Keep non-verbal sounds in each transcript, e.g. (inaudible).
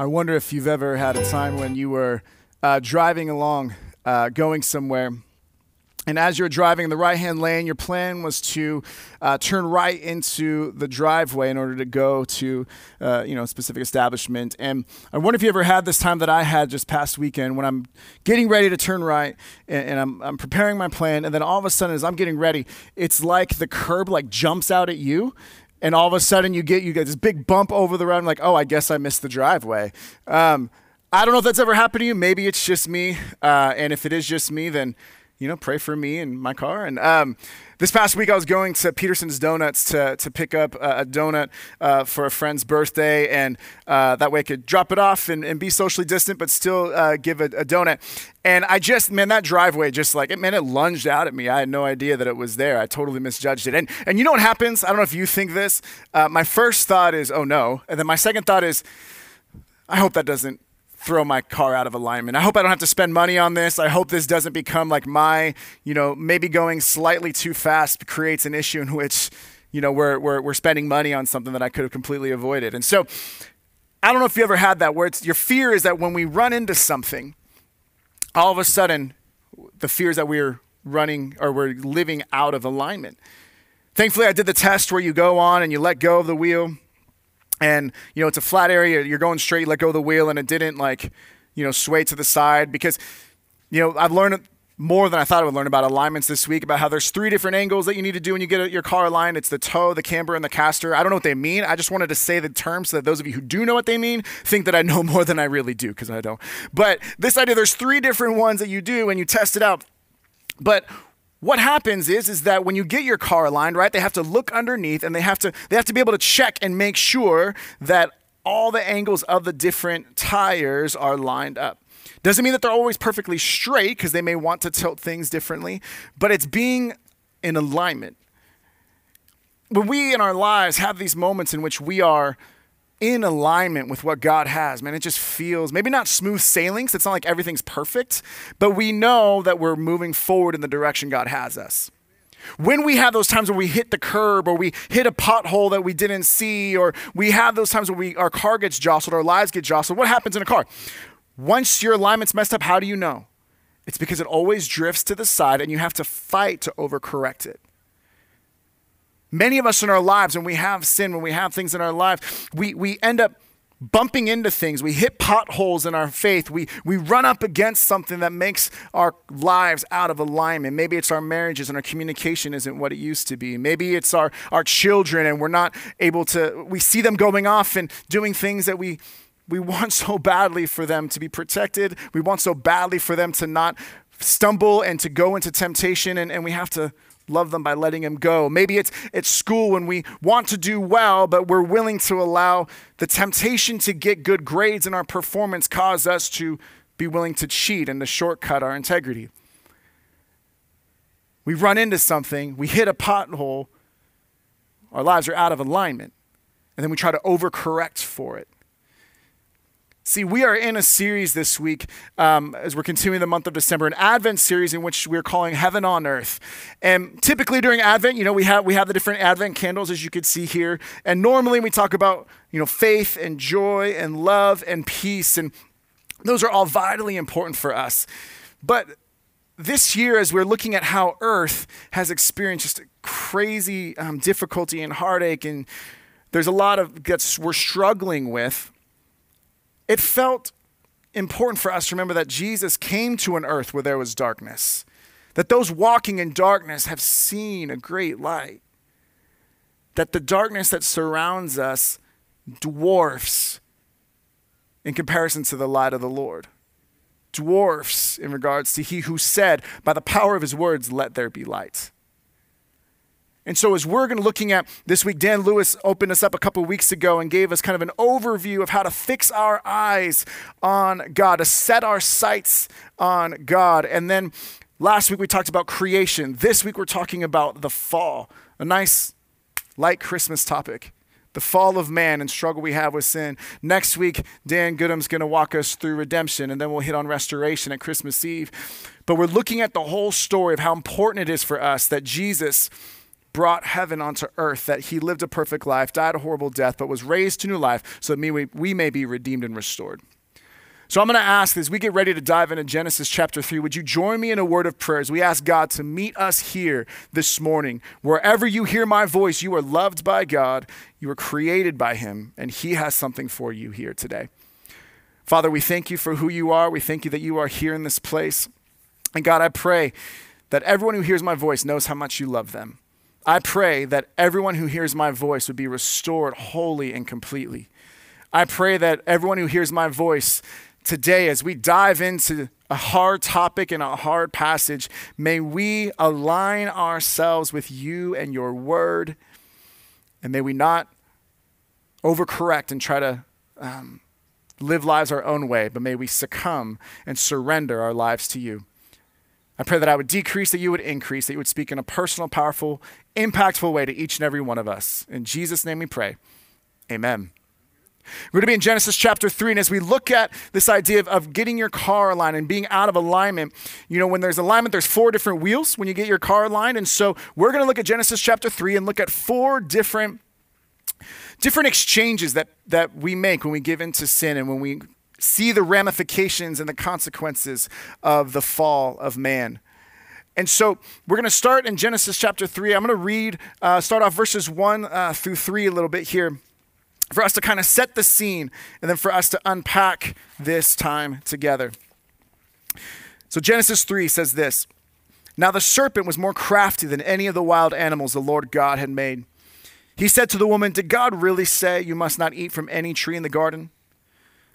I wonder if you've ever had a time when you were uh, driving along, uh, going somewhere, and as you're driving in the right hand lane, your plan was to uh, turn right into the driveway in order to go to uh, you know a specific establishment. And I wonder if you ever had this time that I had just past weekend when I'm getting ready to turn right and, and I'm, I'm preparing my plan, and then all of a sudden as I'm getting ready, it's like the curb like jumps out at you and all of a sudden you get you get this big bump over the road. like, oh, I guess I missed the driveway. Um, I don't know if that's ever happened to you. Maybe it's just me, uh, and if it is just me, then you know, pray for me and my car. And um, this past week, I was going to Peterson's Donuts to, to pick up a, a donut uh, for a friend's birthday, and uh, that way I could drop it off and, and be socially distant, but still uh, give a, a, donut. And I just, man, that driveway just like, it, man, it lunged out at me. I had no idea that it was there. I totally misjudged it. And, and you know what happens? I don't know if you think this. Uh, my first thought is, oh no. And then my second thought is, I hope that doesn't throw my car out of alignment. I hope I don't have to spend money on this. I hope this doesn't become like my, you know, maybe going slightly too fast creates an issue in which, you know, we're, we're, we're spending money on something that I could have completely avoided. And so I don't know if you ever had that where it's your fear is that when we run into something, all of a sudden the fear is that we're running or we're living out of alignment. Thankfully, I did the test where you go on and you let go of the wheel and you know it's a flat area. You're going straight you let go of the wheel and it didn't like you know sway to the side because you know i've learned more than i thought i would learn about alignments this week about how there's three different angles that you need to do when you get your car aligned. It's the toe the camber and the caster. I don't know what they mean. I just wanted to say the terms so that those of you who do know what they mean think that i know (laughs) more than i really do because i don't. But this idea there's three different ones that you do and you test it out. But what happens is is that when you get your car aligned right they have to look underneath and they have to they have to be able to check and make sure that all the angles of the different tires are lined up. Doesn't mean that they're always perfectly straight because they may want to tilt things differently but it's being in alignment. When we in our lives have these moments in which we are in alignment with what God has, man. It just feels maybe not smooth sailing, so it's not like everything's perfect, but we know that we're moving forward in the direction God has us. When we have those times where we hit the curb or we hit a pothole that we didn't see, or we have those times where we, our car gets jostled, our lives get jostled, what happens in a car? Once your alignment's messed up, how do you know? It's because it always drifts to the side and you have to fight to overcorrect it. Many of us in our lives, when we have sin, when we have things in our life, we, we end up bumping into things. We hit potholes in our faith. We, we run up against something that makes our lives out of alignment. Maybe it's our marriages and our communication isn't what it used to be. Maybe it's our, our children and we're not able to, we see them going off and doing things that we, we want so badly for them to be protected. We want so badly for them to not stumble and to go into temptation. And, and we have to love them by letting them go. Maybe it's at school when we want to do well, but we're willing to allow the temptation to get good grades in our performance cause us to be willing to cheat and to shortcut our integrity. We run into something, we hit a pothole, our lives are out of alignment, and then we try to overcorrect for it. See, we are in a series this week um, as we're continuing the month of December, an Advent series in which we're calling Heaven on Earth. And typically during Advent, you know, we have we have the different Advent candles as you can see here. And normally we talk about you know faith and joy and love and peace, and those are all vitally important for us. But this year, as we're looking at how Earth has experienced just crazy um, difficulty and heartache, and there's a lot of that we're struggling with it felt important for us to remember that Jesus came to an earth where there was darkness, that those walking in darkness have seen a great light, that the darkness that surrounds us dwarfs in comparison to the light of the Lord, dwarfs in regards to he who said, by the power of his words, let there be light. And so, as we're going to looking at this week, Dan Lewis opened us up a couple weeks ago and gave us kind of an overview of how to fix our eyes on God, to set our sights on God. And then last week we talked about creation. This week we're talking about the fall, a nice light Christmas topic. The fall of man and struggle we have with sin. Next week, Dan Goodham's going to walk us through redemption, and then we'll hit on restoration at Christmas Eve. But we're looking at the whole story of how important it is for us that Jesus brought heaven onto earth, that he lived a perfect life, died a horrible death, but was raised to new life so that we, may be redeemed and restored. So I'm going to ask as we get ready to dive into Genesis chapter 3, would you join me in a word of prayer as we ask God to meet us here this morning? Wherever you hear my voice, you are loved by God, you are created by Him, and He has something for you here today. Father, we thank you for who you are. We thank you that you are here in this place. And God, I pray that everyone who hears my voice knows how much you love them. I pray that everyone who hears my voice would be restored wholly and completely. I pray that everyone who hears my voice today, as we dive into a hard topic and a hard passage, may we align ourselves with you and your word, and may we not overcorrect and try to um, live lives our own way, but may we succumb and surrender our lives to you. I pray that I would decrease, that you would increase, that you would speak in a personal, powerful, impactful way to each and every one of us. In Jesus' name we pray. Amen. We're going to be in Genesis chapter 3. And as we look at this idea of, of getting your car aligned and being out of alignment, you know, when there's alignment, there's four different wheels when you get your car aligned. And so we're going to look at Genesis chapter 3 and look at four different different exchanges that, that we make when we give into sin and when we see the ramifications and the consequences of the fall of man. And so we're going to start in Genesis chapter 3. I'm going to read, uh, start off verses 1 uh, through 3 a little bit here for us to kind of set the scene and then for us to unpack this time together. So Genesis 3 says this Now the serpent was more crafty than any of the wild animals the Lord God had made. He said to the woman, Did God really say you must not eat from any tree in the garden?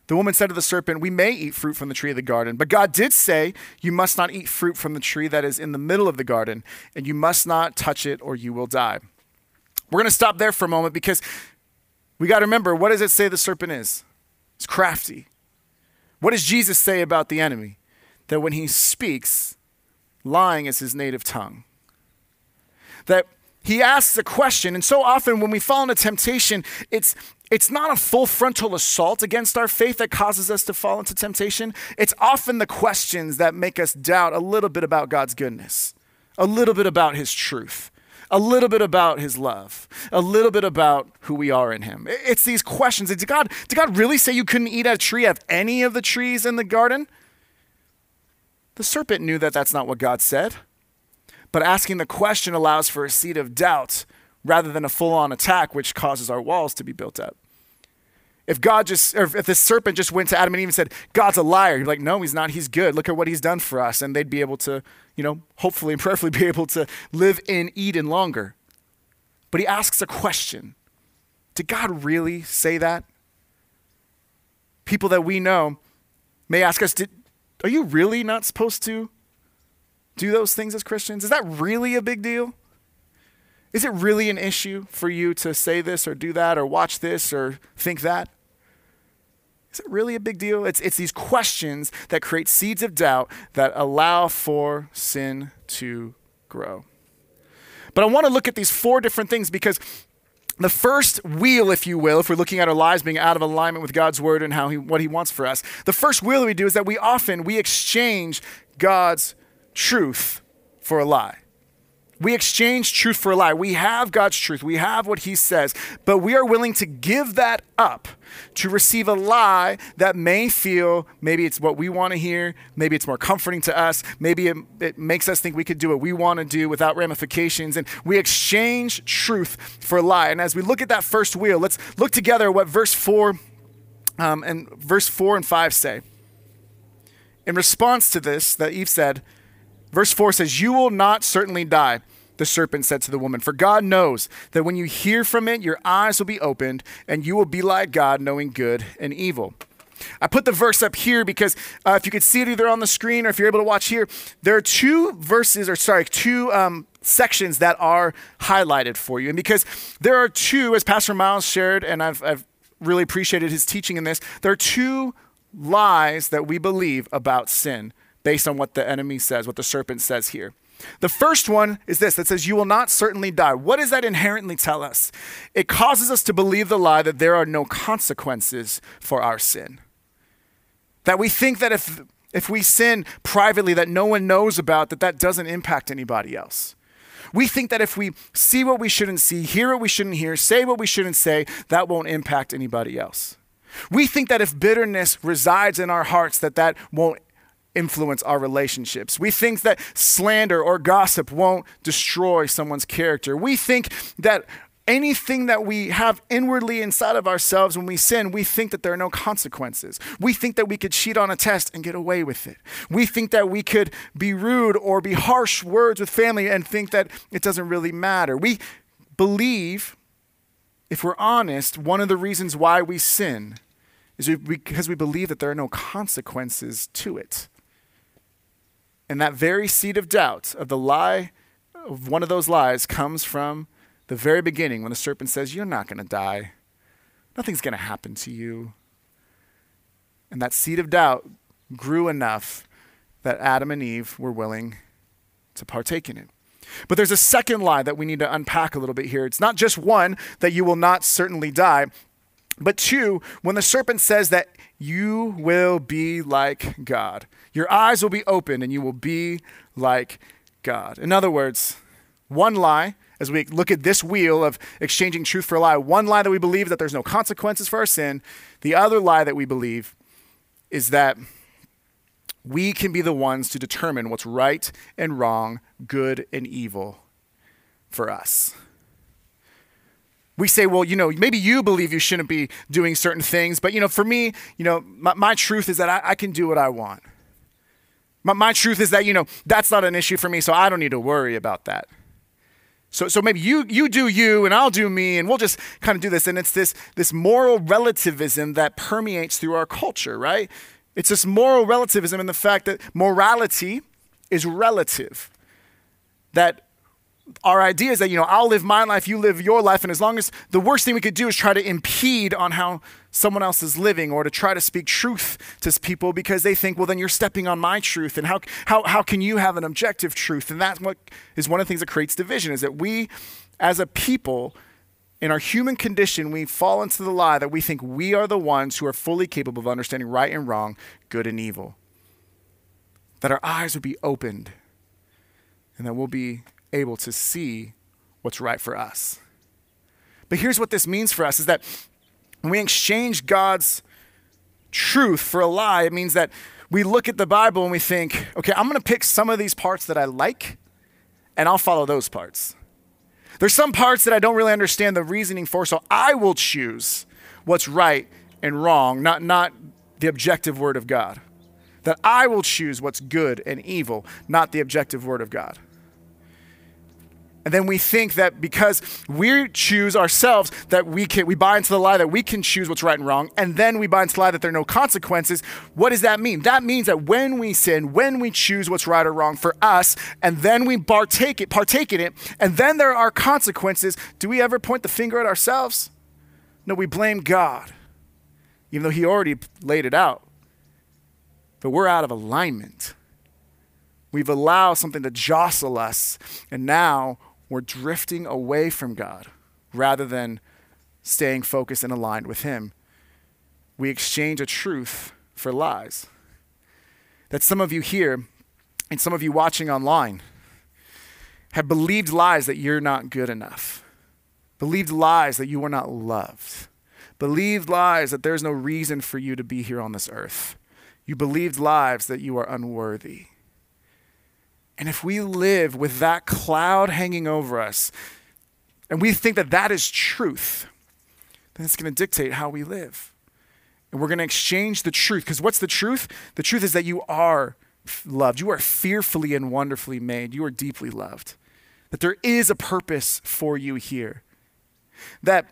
The woman said to the serpent, We may eat fruit from the tree of the garden, but God did say, You must not eat fruit from the tree that is in the middle of the garden, and you must not touch it, or you will die. We're going to stop there for a moment because we got to remember what does it say the serpent is? It's crafty. What does Jesus say about the enemy? That when he speaks, lying is his native tongue. That he asks a question, and so often when we fall into temptation, it's it's not a full frontal assault against our faith that causes us to fall into temptation. It's often the questions that make us doubt a little bit about God's goodness, a little bit about his truth, a little bit about his love, a little bit about who we are in him. It's these questions. Did God, did God really say you couldn't eat a tree of any of the trees in the garden? The serpent knew that that's not what God said. But asking the question allows for a seed of doubt rather than a full on attack, which causes our walls to be built up. If God just, or if the serpent just went to Adam and Eve and said, God's a liar, you're like, no, he's not. He's good. Look at what he's done for us. And they'd be able to, you know, hopefully and (laughs) prayerfully be able to live in Eden longer. But he asks a question Did God really say that? People that we know may ask us, Did, Are you really not supposed to do those things as Christians? Is that really a big deal? Is it really an issue for you to say this or do that or watch this or think that? Is it really a big deal? It's, it's these questions that create seeds of doubt that allow for sin to grow. But I want to look at these four different things because the first wheel, if you will, if we're looking at our lives being out of alignment with God's word and how he, what he wants for us, the first wheel that we do is that we often we exchange God's truth for a lie. We exchange truth for a lie. We have God's truth. We have what He says, but we are willing to give that up to receive a lie that may feel maybe it's what we want to hear, maybe it's more comforting to us, maybe it, it makes us think we could do what we want to do without ramifications. And we exchange truth for a lie. And as we look at that first wheel, let's look together what verse 4 um, and verse 4 and 5 say. In response to this, that Eve said, verse 4 says, You will not certainly die the serpent said to the woman, For God knows that when you hear from it, your eyes will be opened, and you will be like God, knowing good and evil. I put the verse up here because uh, if you could see it either on the screen or if you're able to watch here, there are two verses, or sorry, two um, sections that are highlighted for you. And because there are two, as Pastor Miles shared, and I've, I've really appreciated his teaching in this, there are two lies that we believe about sin based on what the enemy says, what the serpent says here. The first one is this that says, You will not certainly die. What does that inherently tell us? It causes us to believe the lie that there are no consequences for our sin. That we think that if, if we sin privately that no one knows about, that that doesn't impact anybody else. We think that if we see what we shouldn't see, hear what we shouldn't hear, say what we shouldn't say, that won't impact anybody else. We think that if bitterness resides in our hearts, that that won't influence our relationships. We think that slander or gossip won't destroy someone's character. We think that anything that we have inwardly inside of ourselves when we sin, we think that there are no consequences. We think that we could cheat on a test and get away with it. We think that we could be rude or be harsh words with family and think that it doesn't really matter. We believe, if we're honest, one of the reasons why we sin is because we believe that there are no consequences to it. And that very seed of doubt of the lie, of one of those lies, comes from the very beginning when the serpent says, You're not going to die. Nothing's going to happen to you. And that seed of doubt grew enough that Adam and Eve were willing to partake in it. But there's a second lie that we need to unpack a little bit here. It's not just one, that you will not certainly die, but two, when the serpent says that you will be like God, your eyes will be open and you will be like God. In other words, one lie as we look at this wheel of exchanging truth for a lie. One lie that we believe that there's no consequences for our sin. The other lie that we believe is that we can be the ones to determine what's right and wrong, good and evil for us. We say, well, you know, maybe you believe you shouldn't be doing certain things, but, you know, for me, you know, my, my truth is that I, I, can do what I want. My, my truth is that, you know, that's not an issue for me, so I don't need to worry about that. So, so maybe you, you do you and I'll do me and we'll just kind of do this. And it's this, this moral relativism that permeates through our culture, right? It's this moral relativism and the fact that morality is relative. That our idea is that, you know, I'll live my life, you live your life. And as long as the worst thing we could do is try to impede on how someone else is living or to try to speak truth to people because they think, well, then you're stepping on my truth. And how, how, how can you have an objective truth? And that's what is one of the things that creates division is that we, as a people, in our human condition, we fall into the lie that we think we are the ones who are fully capable of understanding right and wrong, good and evil. That our eyes would be opened and that we'll be able to see what's right for us. But here's what this means for us is that when we exchange God's truth for a lie, it means that we look at the Bible and we think, okay, I'm going to pick some of these parts that I like and I'll follow those parts. There's some parts that I don't really understand the reasoning for, so I will choose what's right and wrong, not, not the objective word of God. That I will choose what's good and evil, not the objective word of God. And then we think that because we choose ourselves, that we can, we buy into the lie that we can choose what's right and wrong, and then we buy into the lie that there are no consequences. What does that mean? That means that when we sin, when we choose what's right or wrong for us, and then we partake it, partake in it, and then there are consequences, do we ever point the finger at ourselves? No, we blame God, even though He already laid it out. But we're out of alignment. We've allowed something to jostle us, and now we're drifting away from God rather than staying focused and aligned with Him. We exchange a truth for lies. That some of you here and some of you watching online have believed lies that you're not good enough, believed lies that you are not loved, believed lies that there's no reason for you to be here on this earth. You believed lies that you are unworthy. And if we live with that cloud hanging over us, and we think that that is truth, then it's going to dictate how we live. And we're going to exchange the truth. Because what's the truth? The truth is that you are loved. You are fearfully and wonderfully made. You are deeply loved. That there is a purpose for you here. That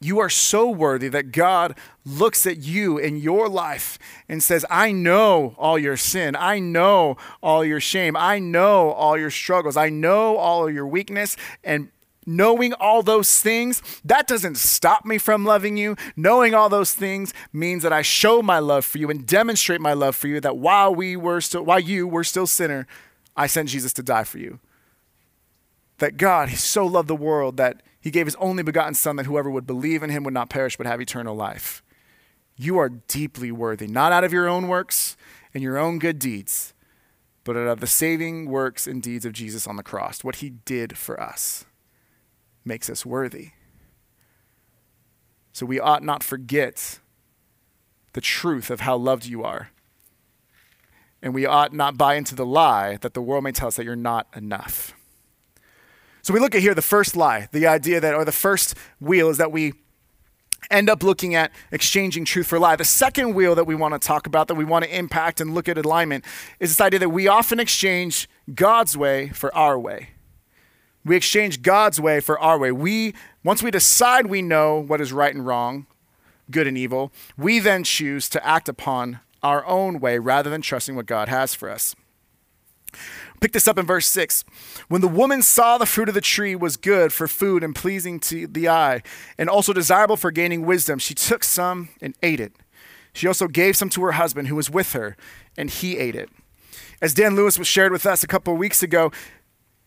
you are so worthy that God looks at you in your life and says, I know all your sin. I know all your shame. I know all your struggles. I know all of your weakness. And knowing all those things, that doesn't stop me from loving you. Knowing all those things means that I show my love for you and demonstrate my love for you that while we were still while you were still sinner, I sent Jesus to die for you. That God, He so loved the world that he gave his only begotten Son that whoever would believe in him would not perish but have eternal life. You are deeply worthy, not out of your own works and your own good deeds, but out of the saving works and deeds of Jesus on the cross. What he did for us makes us worthy. So we ought not forget the truth of how loved you are. And we ought not buy into the lie that the world may tell us that you're not enough. So we look at here the first lie, the idea that, or the first wheel is that we end up looking at exchanging truth for lie. The second wheel that we want to talk about, that we want to impact and look at alignment, is this idea that we often exchange God's way for our way. We exchange God's way for our way. We, once we decide we know what is right and wrong, good and evil, we then choose to act upon our own way rather than trusting what God has for us. Pick this up in verse 6. When the woman saw the fruit of the tree was good for food and pleasing to the eye, and also desirable for gaining wisdom, she took some and ate it. She also gave some to her husband who was with her, and he ate it. As Dan Lewis was shared with us a couple of weeks ago,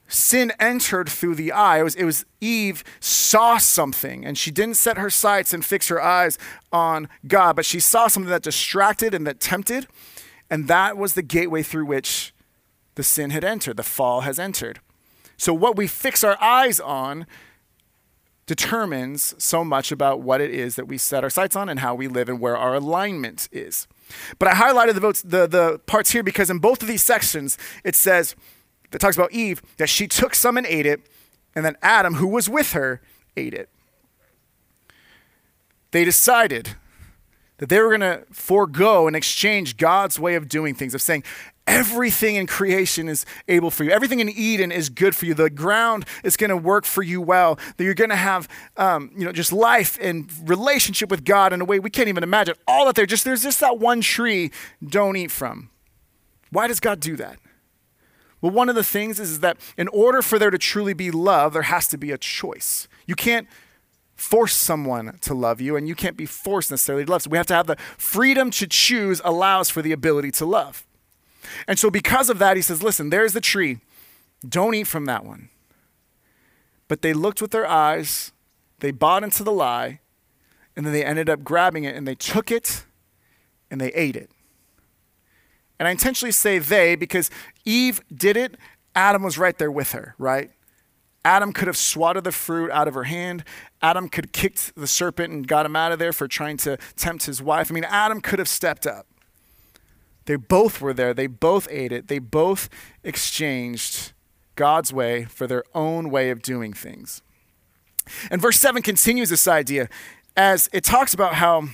sin entered through the eye. It was, it was Eve saw something and she didn't set her sights and fix her eyes on God, but she saw something that distracted and that tempted. And that was the gateway through which the sin had entered, the fall has entered. So, what we fix our eyes on determines so much about what it is that we set our sights on and how we live and where our alignment is. But I highlighted the, votes, the, the parts here because in both of these sections, it says, that talks about Eve, that she took some and ate it, and then Adam, who was with her, ate it. They decided that they were going to forego and exchange God's way of doing things, of saying, Everything in creation is able for you. Everything in Eden is good for you. The ground is going to work for you well. That you're going to have, um, you know, just life and relationship with God in a way we can't even imagine. All that there, just there's just that one tree. Don't eat from. Why does God do that? Well, one of the things is, is that in order for there to truly be love, there has to be a choice. You can't force someone to love you, and you can't be forced necessarily to love. So we have to have the freedom to choose allows for the ability to love. And so, because of that, he says, Listen, there's the tree. Don't eat from that one. But they looked with their eyes, they bought into the lie, and then they ended up grabbing it and they took it and they ate it. And I intentionally say they because Eve did it, Adam was right there with her, right? Adam could have swatted the fruit out of her hand. Adam could have kicked the serpent and got him out of there for trying to tempt his wife. I mean, Adam could have stepped up. They both were there. They both ate it. They both exchanged God's way for their own way of doing things. And verse 7 continues this idea as it talks about how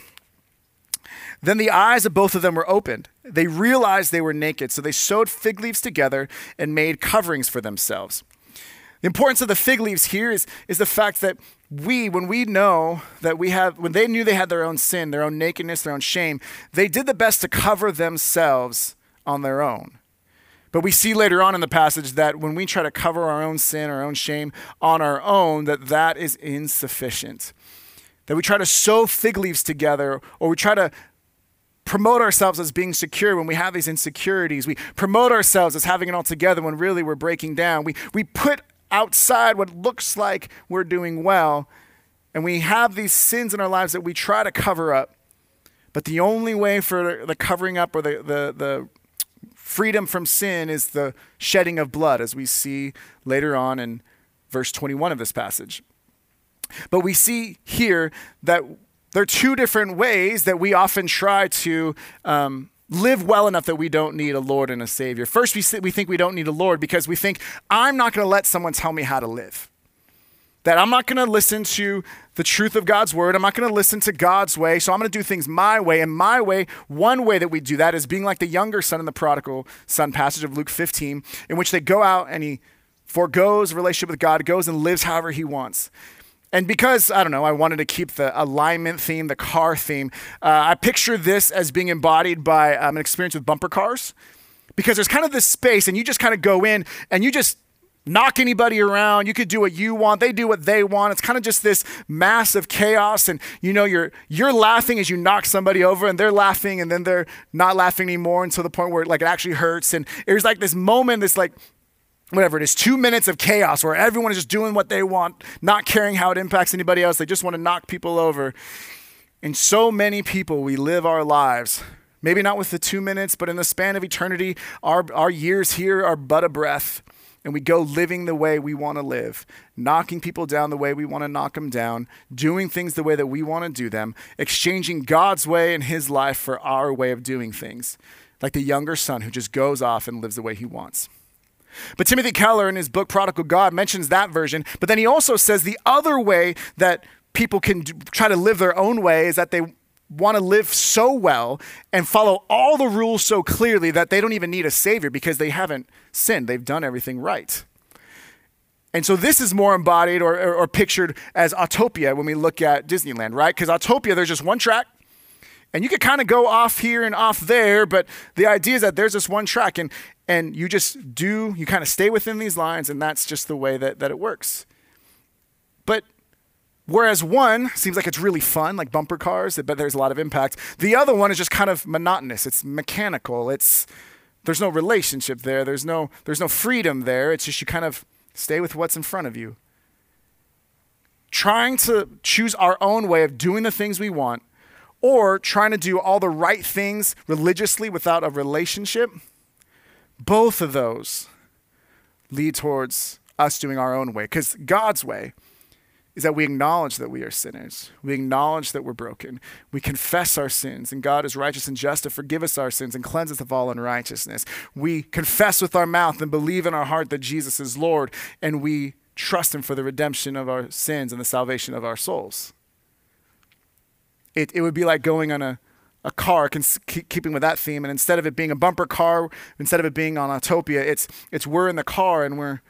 then the eyes of both of them were opened. They realized they were naked, so they sewed fig leaves together and made coverings for themselves. The importance of the fig leaves here is, is the fact that we, when we know that we have, when they knew they had their own sin, their own nakedness, their own shame, they did the best to cover themselves on their own. But we see later on in the passage that when we try to cover our own sin, our own shame on our own, that that is insufficient. That we try to sew fig leaves together or we try to promote ourselves as being secure when we have these insecurities. We promote ourselves as having it all together when really we're breaking down. We, we put outside what looks like we're doing well, and we have these sins in our lives that we try to cover up. But the only way for the covering up or the, the, the freedom from sin is the shedding of blood, as we see later on in verse 21 of this passage. But we see here that there are two different ways that we often try to um, live well enough that we don't need a Lord and a Savior. First, we, we think we don't need a Lord because we think, I'm not going to let someone tell me how to live. That I'm not going to listen to the truth of God's word. I'm not going to listen to God's way. So I'm going to do things my way. And my way, one way that we do that is being like the younger son in the prodigal son passage of Luke 15, in which they go out and he foregoes relationship with God, goes and lives however he wants. And because, I don't know, I wanted to keep the alignment theme, the car theme, uh, I picture this as being embodied by um, an experience with bumper cars. Because there's kind of this space, and you just kind of go in and you just knock anybody around. You could do what you want. They do what they want. It's kind of just this massive chaos. And you know, you're you're laughing as you knock somebody over, and they're laughing, and then they're not laughing anymore until the point where like it actually hurts. And there's like this moment, this like whatever it is, two minutes of chaos where everyone is just doing what they want, not caring how it impacts anybody else. They just want to knock people over. And so many people, we live our lives Maybe not with the two minutes, but in the span of eternity, our, our years here are but a breath. And we go living the way we want to live, knocking people down the way we want to knock them down, doing things the way that we want to do them, exchanging God's way and his life for our way of doing things, like the younger son who just goes off and lives the way he wants. But Timothy Keller, in his book Prodigal God, mentions that version. But then he also says the other way that people can do, try to live their own way is that they want to live so well and follow all the rules so clearly that they don't even need a savior because they haven't sinned. They've done everything right. And so this is more embodied or, or, or pictured as Autopia when we look at Disneyland, right? Because Autopia, there's just one track, and you could kind of go off here and off there, but the idea is that there's this one track, and and you just do you kind of stay within these lines, and that's just the way that that it works. But Whereas one seems like it's really fun, like bumper cars, but there's a lot of impact. The other one is just kind of monotonous. It's mechanical. It's there's no relationship there. There's no there's no freedom there. It's just you kind of stay with what's in front of you. Trying to choose our own way of doing the things we want or trying to do all the right things religiously without a relationship, both of those lead towards us doing our own way because God's way is that we acknowledge that we are sinners. We acknowledge that we're broken. We confess our sins, and God is righteous and just to forgive us our sins and cleanse us of all unrighteousness. We confess with our mouth and believe in our heart that Jesus is Lord, and we trust Him for the redemption of our sins and the salvation of our souls. It, it would be like going on a, a car, keeping with that theme, and instead of it being a bumper car, instead of it being on Autopia, it's, it's we're in the car and we're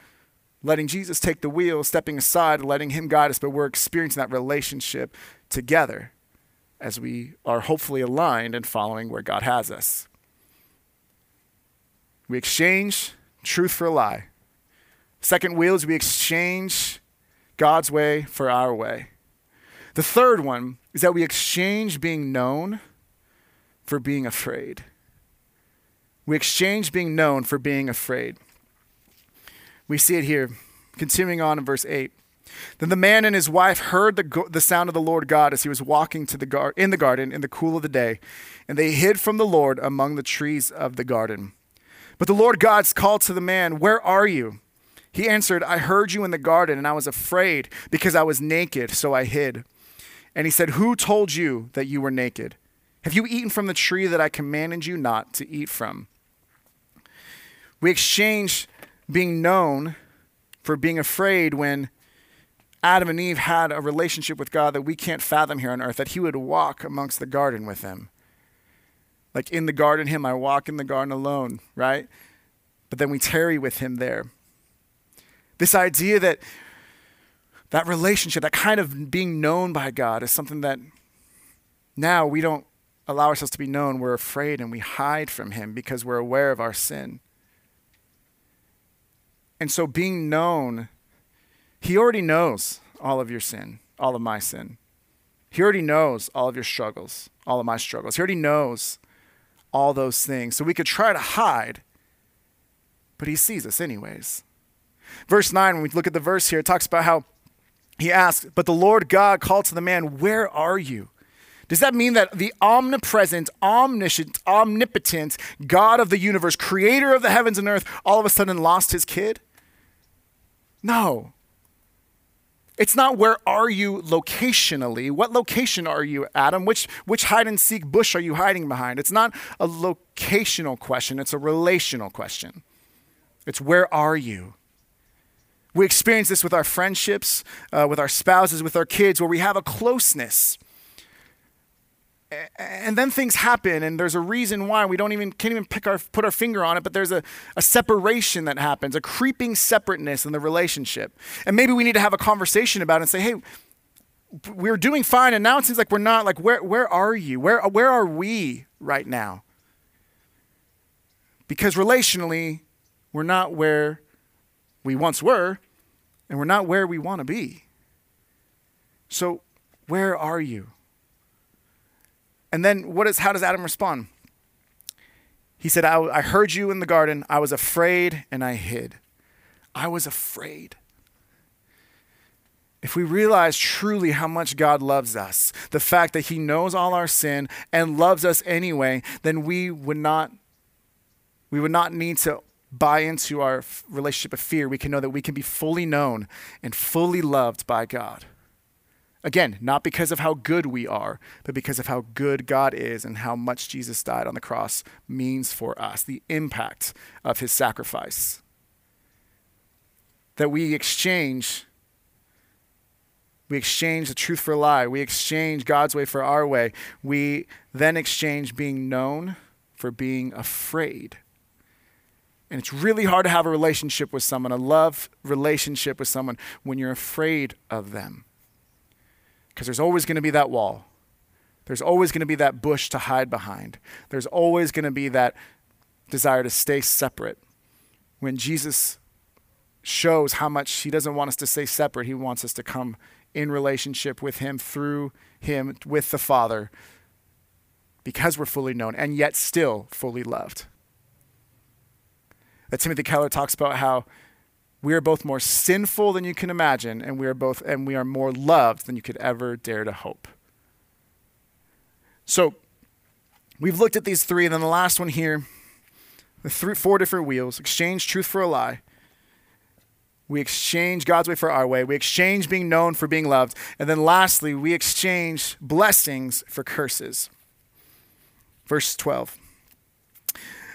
letting Jesus take the wheel, stepping aside, letting Him guide us, but we're experiencing that relationship together as we are hopefully aligned and following where God has us. We exchange truth for a lie. Second wheel is we exchange God's way for our way. The third one is that we exchange being known for being afraid. We exchange being known for being afraid. We see it here, continuing on in verse 8. Then the man and his wife heard the, the sound of the Lord God as he was walking to the gar- in the garden in the cool of the day, and they hid from the Lord among the trees of the garden. But the Lord God called to the man, Where are you? He answered, I heard you in the garden, and I was afraid because I was naked, so I hid. And he said, Who told you that you were naked? Have you eaten from the tree that I commanded you not to eat from? We exchange being known for being afraid when Adam and Eve had a relationship with God that we can't fathom here on earth, that He would walk amongst the garden with them. Like in the garden, hymn, I walk in the garden alone, right? But then we tarry with Him there. This idea that that relationship, that kind of being known by God, is something that now we don't allow ourselves to be known. We're afraid and we hide from Him because we're aware of our sin. And so being known, he already knows all of your sin, all of my sin. He already knows all of your struggles, all of my struggles. He already knows all those things. So we could try to hide, but he sees us anyways. Verse 9, when we look at the verse here, it talks about how he asks, But the Lord God called to the man, Where are you? Does that mean that the omnipresent, omniscient, omnipotent God of the universe, creator of the heavens and earth, all of a sudden lost his kid? No. It's not where are you locationally. What location are you, Adam? Which, which hide and seek bush are you hiding behind? It's not a locational question, it's a relational question. It's where are you? We experience this with our friendships, uh, with our spouses, with our kids, where we have a closeness. And then things happen and there's a reason why. We don't even can't even pick our put our finger on it but there's a, a separation that happens a creeping separateness in the relationship. And maybe we need to have a conversation about it and say hey we're doing fine and now it seems like we're not like where where are you? Where where are we right now? Because relationally we're not where we once were and we're not where we want to be so where are you and then what is, how does Adam respond? He said, I, I heard you in the garden. I was afraid and I hid. I was afraid. if we realize truly how much God loves us, the fact that He knows all our sin and loves us anyway, then we would not we would not need to buy into our relationship of fear. We can know that we can be fully known and fully loved by God. Again, not because of how good we are, but because of how good God is and how much Jesus died on the cross means for us, the impact of his sacrifice. That we exchange we exchange the truth for a lie. We exchange God's way for our way. We then exchange being known for being afraid. And it's really hard to have a relationship with someone, a love relationship with someone, when you're afraid of them. Because there's always going to be that wall. There's always going to be that bush to hide behind. There's always going to be that desire to stay separate. When Jesus shows how much he doesn't want us to stay separate, he wants us to come in relationship with Him through Him with the Father because we're fully known and yet still fully loved. That Timothy Keller talks about how we are both more sinful than you can imagine and we are both and we are more loved than you could ever dare to hope. So we've looked at these three and then the last one here the three four different wheels exchange truth for a lie we exchange God's way for our way. We exchange being known for being loved. And then lastly, we exchange blessings for curses. Verse 12.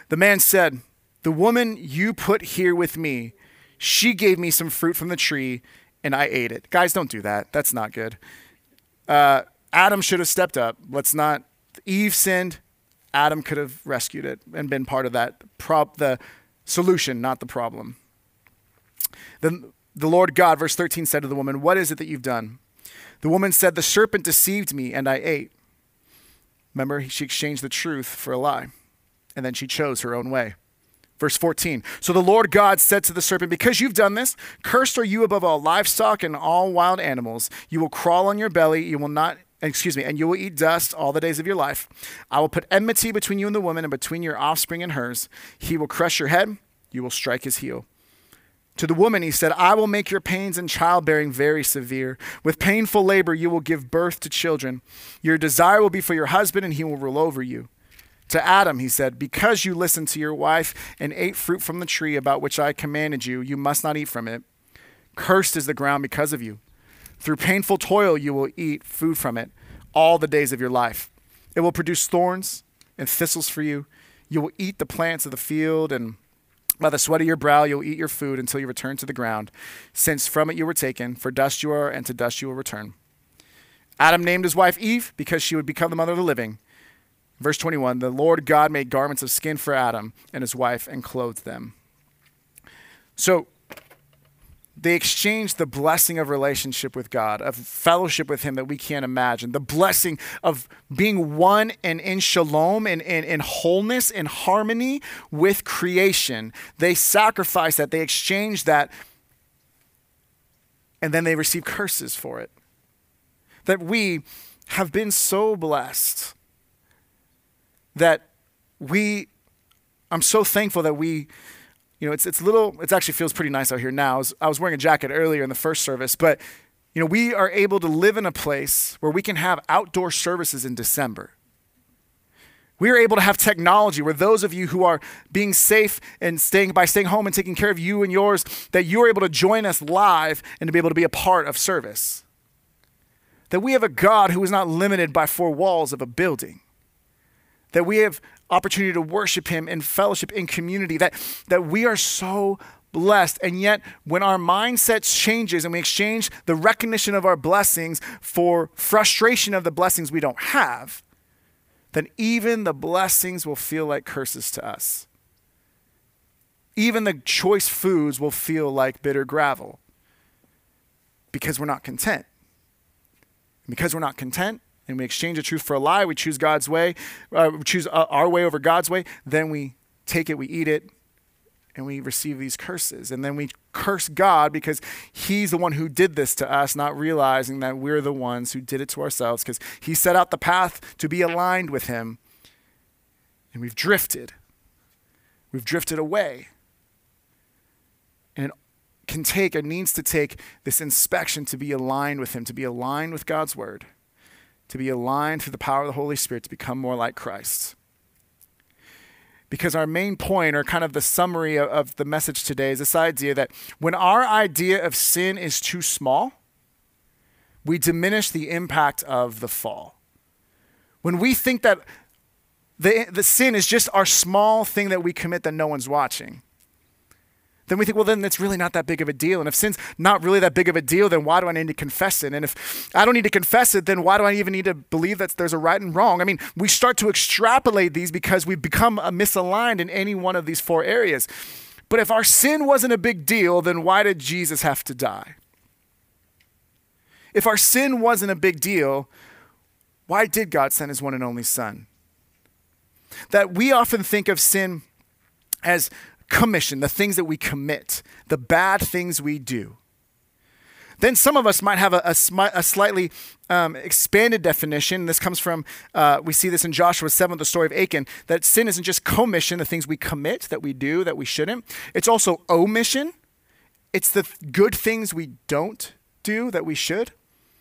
The man said, The woman you put here with me, she gave me some fruit from the tree and I ate it. Guys, don't do that. That's not good. Uh, Adam should have stepped up. Let's not. Eve sinned. Adam could have rescued it and been part of that. Prop the solution, not the problem. Then the Lord God, verse 13, said to the woman, What is it that you've done? The woman said, The serpent deceived me, and I ate. Remember, she exchanged the truth for a lie, and then she chose her own way. Verse 14 So the Lord God said to the serpent, Because you've done this, cursed are you above all livestock and all wild animals. You will crawl on your belly, you will not, excuse me, and you will eat dust all the days of your life. I will put enmity between you and the woman, and between your offspring and hers. He will crush your head, you will strike his heel. To the woman, he said, I will make your pains in childbearing very severe. With painful labor, you will give birth to children. Your desire will be for your husband, and he will rule over you. To Adam, he said, Because you listened to your wife and ate fruit from the tree about which I commanded you, you must not eat from it. Cursed is the ground because of you. Through painful toil, you will eat food from it all the days of your life. It will produce thorns and thistles for you. You will eat the plants of the field and by the sweat of your brow you'll eat your food until you return to the ground, since from it you were taken, for dust you are, and to dust you will return. Adam named his wife Eve because she would become the mother of the living. Verse 21 The Lord God made garments of skin for Adam and his wife and clothed them. So they exchanged the blessing of relationship with God, of fellowship with Him that we can't imagine, the blessing of being one and in shalom and in wholeness and harmony with creation. They sacrifice that, they exchange that, and then they receive curses for it. That we have been so blessed that we, I'm so thankful that we you know, it's it's little. It actually feels pretty nice out here now. I was, I was wearing a jacket earlier in the first service, but you know, we are able to live in a place where we can have outdoor services in December. We are able to have technology where those of you who are being safe and staying by staying home and taking care of you and yours, that you are able to join us live and to be able to be a part of service. That we have a God who is not limited by four walls of a building. That we have opportunity to worship him in fellowship in community that that we are so blessed. And yet when our mindset changes and we exchange the recognition of our blessings for frustration of the blessings we don't have then even the blessings will feel like curses to us. Even the choice foods will feel like bitter gravel because we're not content. And because we're not content and we exchange the truth for a lie, we choose God's way, uh, choose uh, our way over God's way, then we take it, we eat it, and we receive these curses. And then we curse God because He's the one who did this to us, not realizing that we're the ones who did it to ourselves because He set out the path to be aligned with Him. And we've drifted. We've drifted away. And it can take and needs to take this inspection to be aligned with Him, to be aligned with God's Word, to be aligned through the power of the Holy Spirit to become more like Christ. Because our main point, or kind of the summary of, of the message today, is this idea that when our idea of sin is too small, we diminish the impact of the fall. When we think that the, the sin is just our small thing that we commit that no one's watching, then we think, well, then it's really not that big of a deal. And if sin's not really that big of a deal, then why do I need to confess it? And if I don't need to confess it, then why do I even need to believe that there's a right and wrong? I mean, we start to extrapolate these because we've become misaligned in any one of these four areas. But if our sin wasn't a big deal, then why did Jesus have to die? If our sin wasn't a big deal, why did God send his one and only Son? That we often think of sin as commission, the things that we commit, the bad things we do. Then some of us might have a, a, a slightly um, expanded definition. This comes from, uh, we see this in Joshua 7, the story of Achan, that sin isn't just commission, the things we commit, that we do, that we shouldn't. It's also omission. It's the good things we don't do that we should.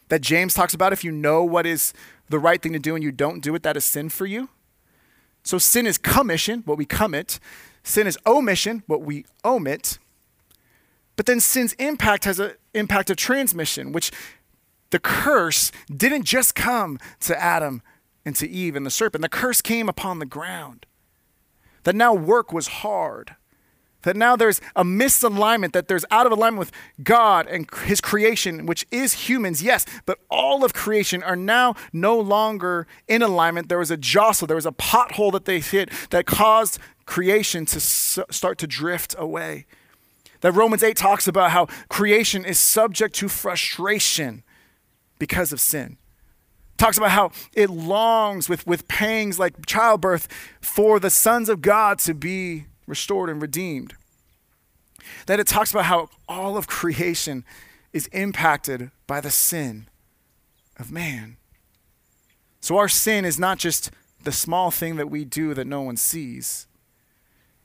That James talks about if you know what is the right thing to do and you don't do it, that is sin for you. So sin is commission, what we commit. Sin is omission, what we omit. But then sin's impact has an impact of transmission, which the curse didn't just come to Adam and to Eve and the serpent. The curse came upon the ground. That now work was hard. That now there's a misalignment, that there's out of alignment with God and His creation, which is humans, yes, but all of creation are now no longer in alignment. There was a jostle, there was a pothole that they hit that caused creation to start to drift away. That Romans 8 talks about how creation is subject to frustration because of sin. Talks about how it longs with, with pangs like childbirth for the sons of God to be restored and redeemed. That it talks about how all of creation is impacted by the sin of man. So our sin is not just the small thing that we do that no one sees,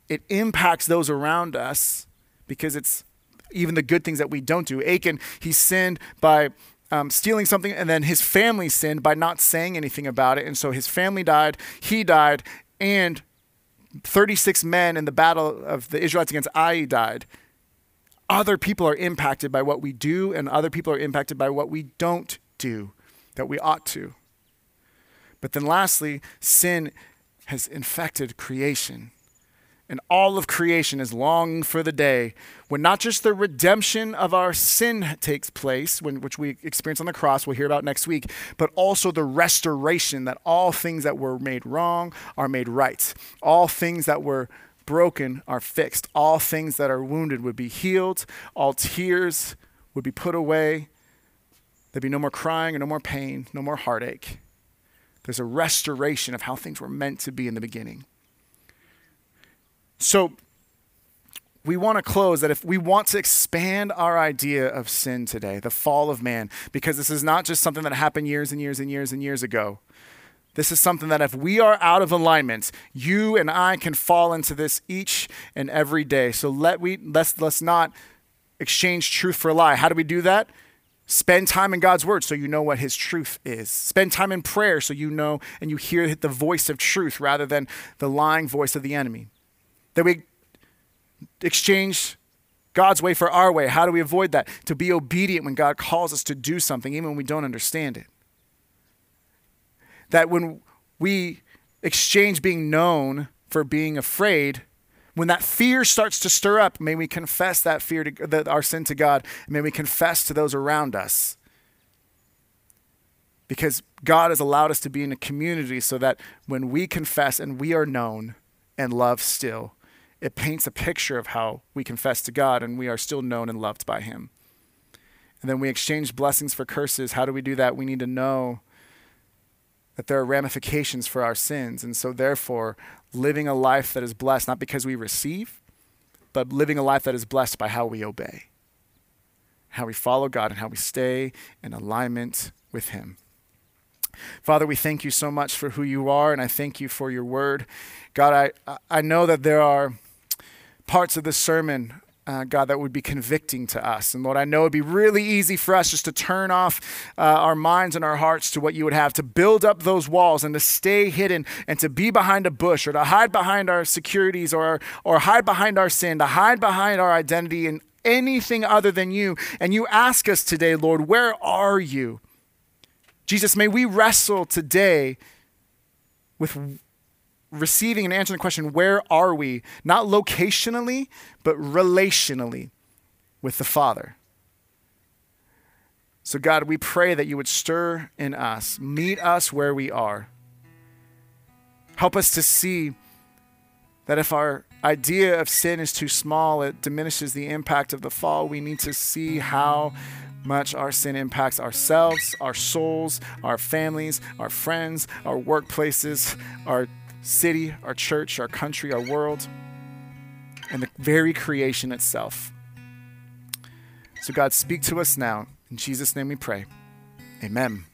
it impacts those around us because it's even the good things that we don't do. Achan, he sinned by um, stealing something, and then his family sinned by not saying anything about it. And so his family died, he died, and 36 men in the battle of the Israelites against Ai died. Other people are impacted by what we do, and other people are impacted by what we don't do that we ought to. But then, lastly, sin has infected creation. And all of creation is longing for the day when not just the redemption of our sin takes place, when, which we experience on the cross, we'll hear about next week, but also the restoration that all things that were made wrong are made right. All things that were broken are fixed. All things that are wounded would be healed. All tears would be put away. There'd be no more crying or no more pain, no more heartache. There's a restoration of how things were meant to be in the beginning. So, we want to close that if we want to expand our idea of sin today, the fall of man, because this is not just something that happened years and years and years and years ago. This is something that if we are out of alignment, you and I can fall into this each and every day. So let we let's let's not exchange truth for a lie. How do we do that? Spend time in God's word so you know what his truth is. Spend time in prayer so you know and you hear the voice of truth rather than the lying voice of the enemy that we exchange God's way for our way. How do we avoid that? To be obedient when God calls us to do something, even when we don't understand it. That when we exchange being known for being afraid, when that fear starts to stir up, may we confess that fear, to, that our sin to God, and may we confess to those around us. Because God has allowed us to be in a community so that when we confess and we are known and loved still, it paints a picture of how we confess to God and we are still known and loved by Him. And then we exchange blessings for curses. How do we do that? We need to know that there are ramifications for our sins. And so, therefore, living a life that is blessed, not because we receive, but living a life that is blessed by how we obey, how we follow God, and how we stay in alignment with Him. Father, we thank you so much for who you are, and I thank you for your word. God, I, I know that there are parts of this sermon uh, God, that would be convicting to us. And Lord, I know it'd be really easy for us just to turn off uh, our minds and our hearts to what you would have, to build up those walls and to stay hidden and to be behind a bush or to hide behind our securities or, or hide behind our sin, to hide behind our identity and anything other than you. And you ask us today, Lord, where are you? Jesus, may we wrestle today with receiving and answering the question, where are we? Not locationally, but relationally with the Father. So, God, we pray that you would stir in us, meet us where we are. Help us to see that if our idea of sin is too small, it diminishes the impact of the fall. We need to see how much our sin impacts ourselves, our souls, our families, our friends, our workplaces, our city, our church, our country, our world, and the very creation itself. So, God, speak to us now. In Jesus' name we pray. Amen.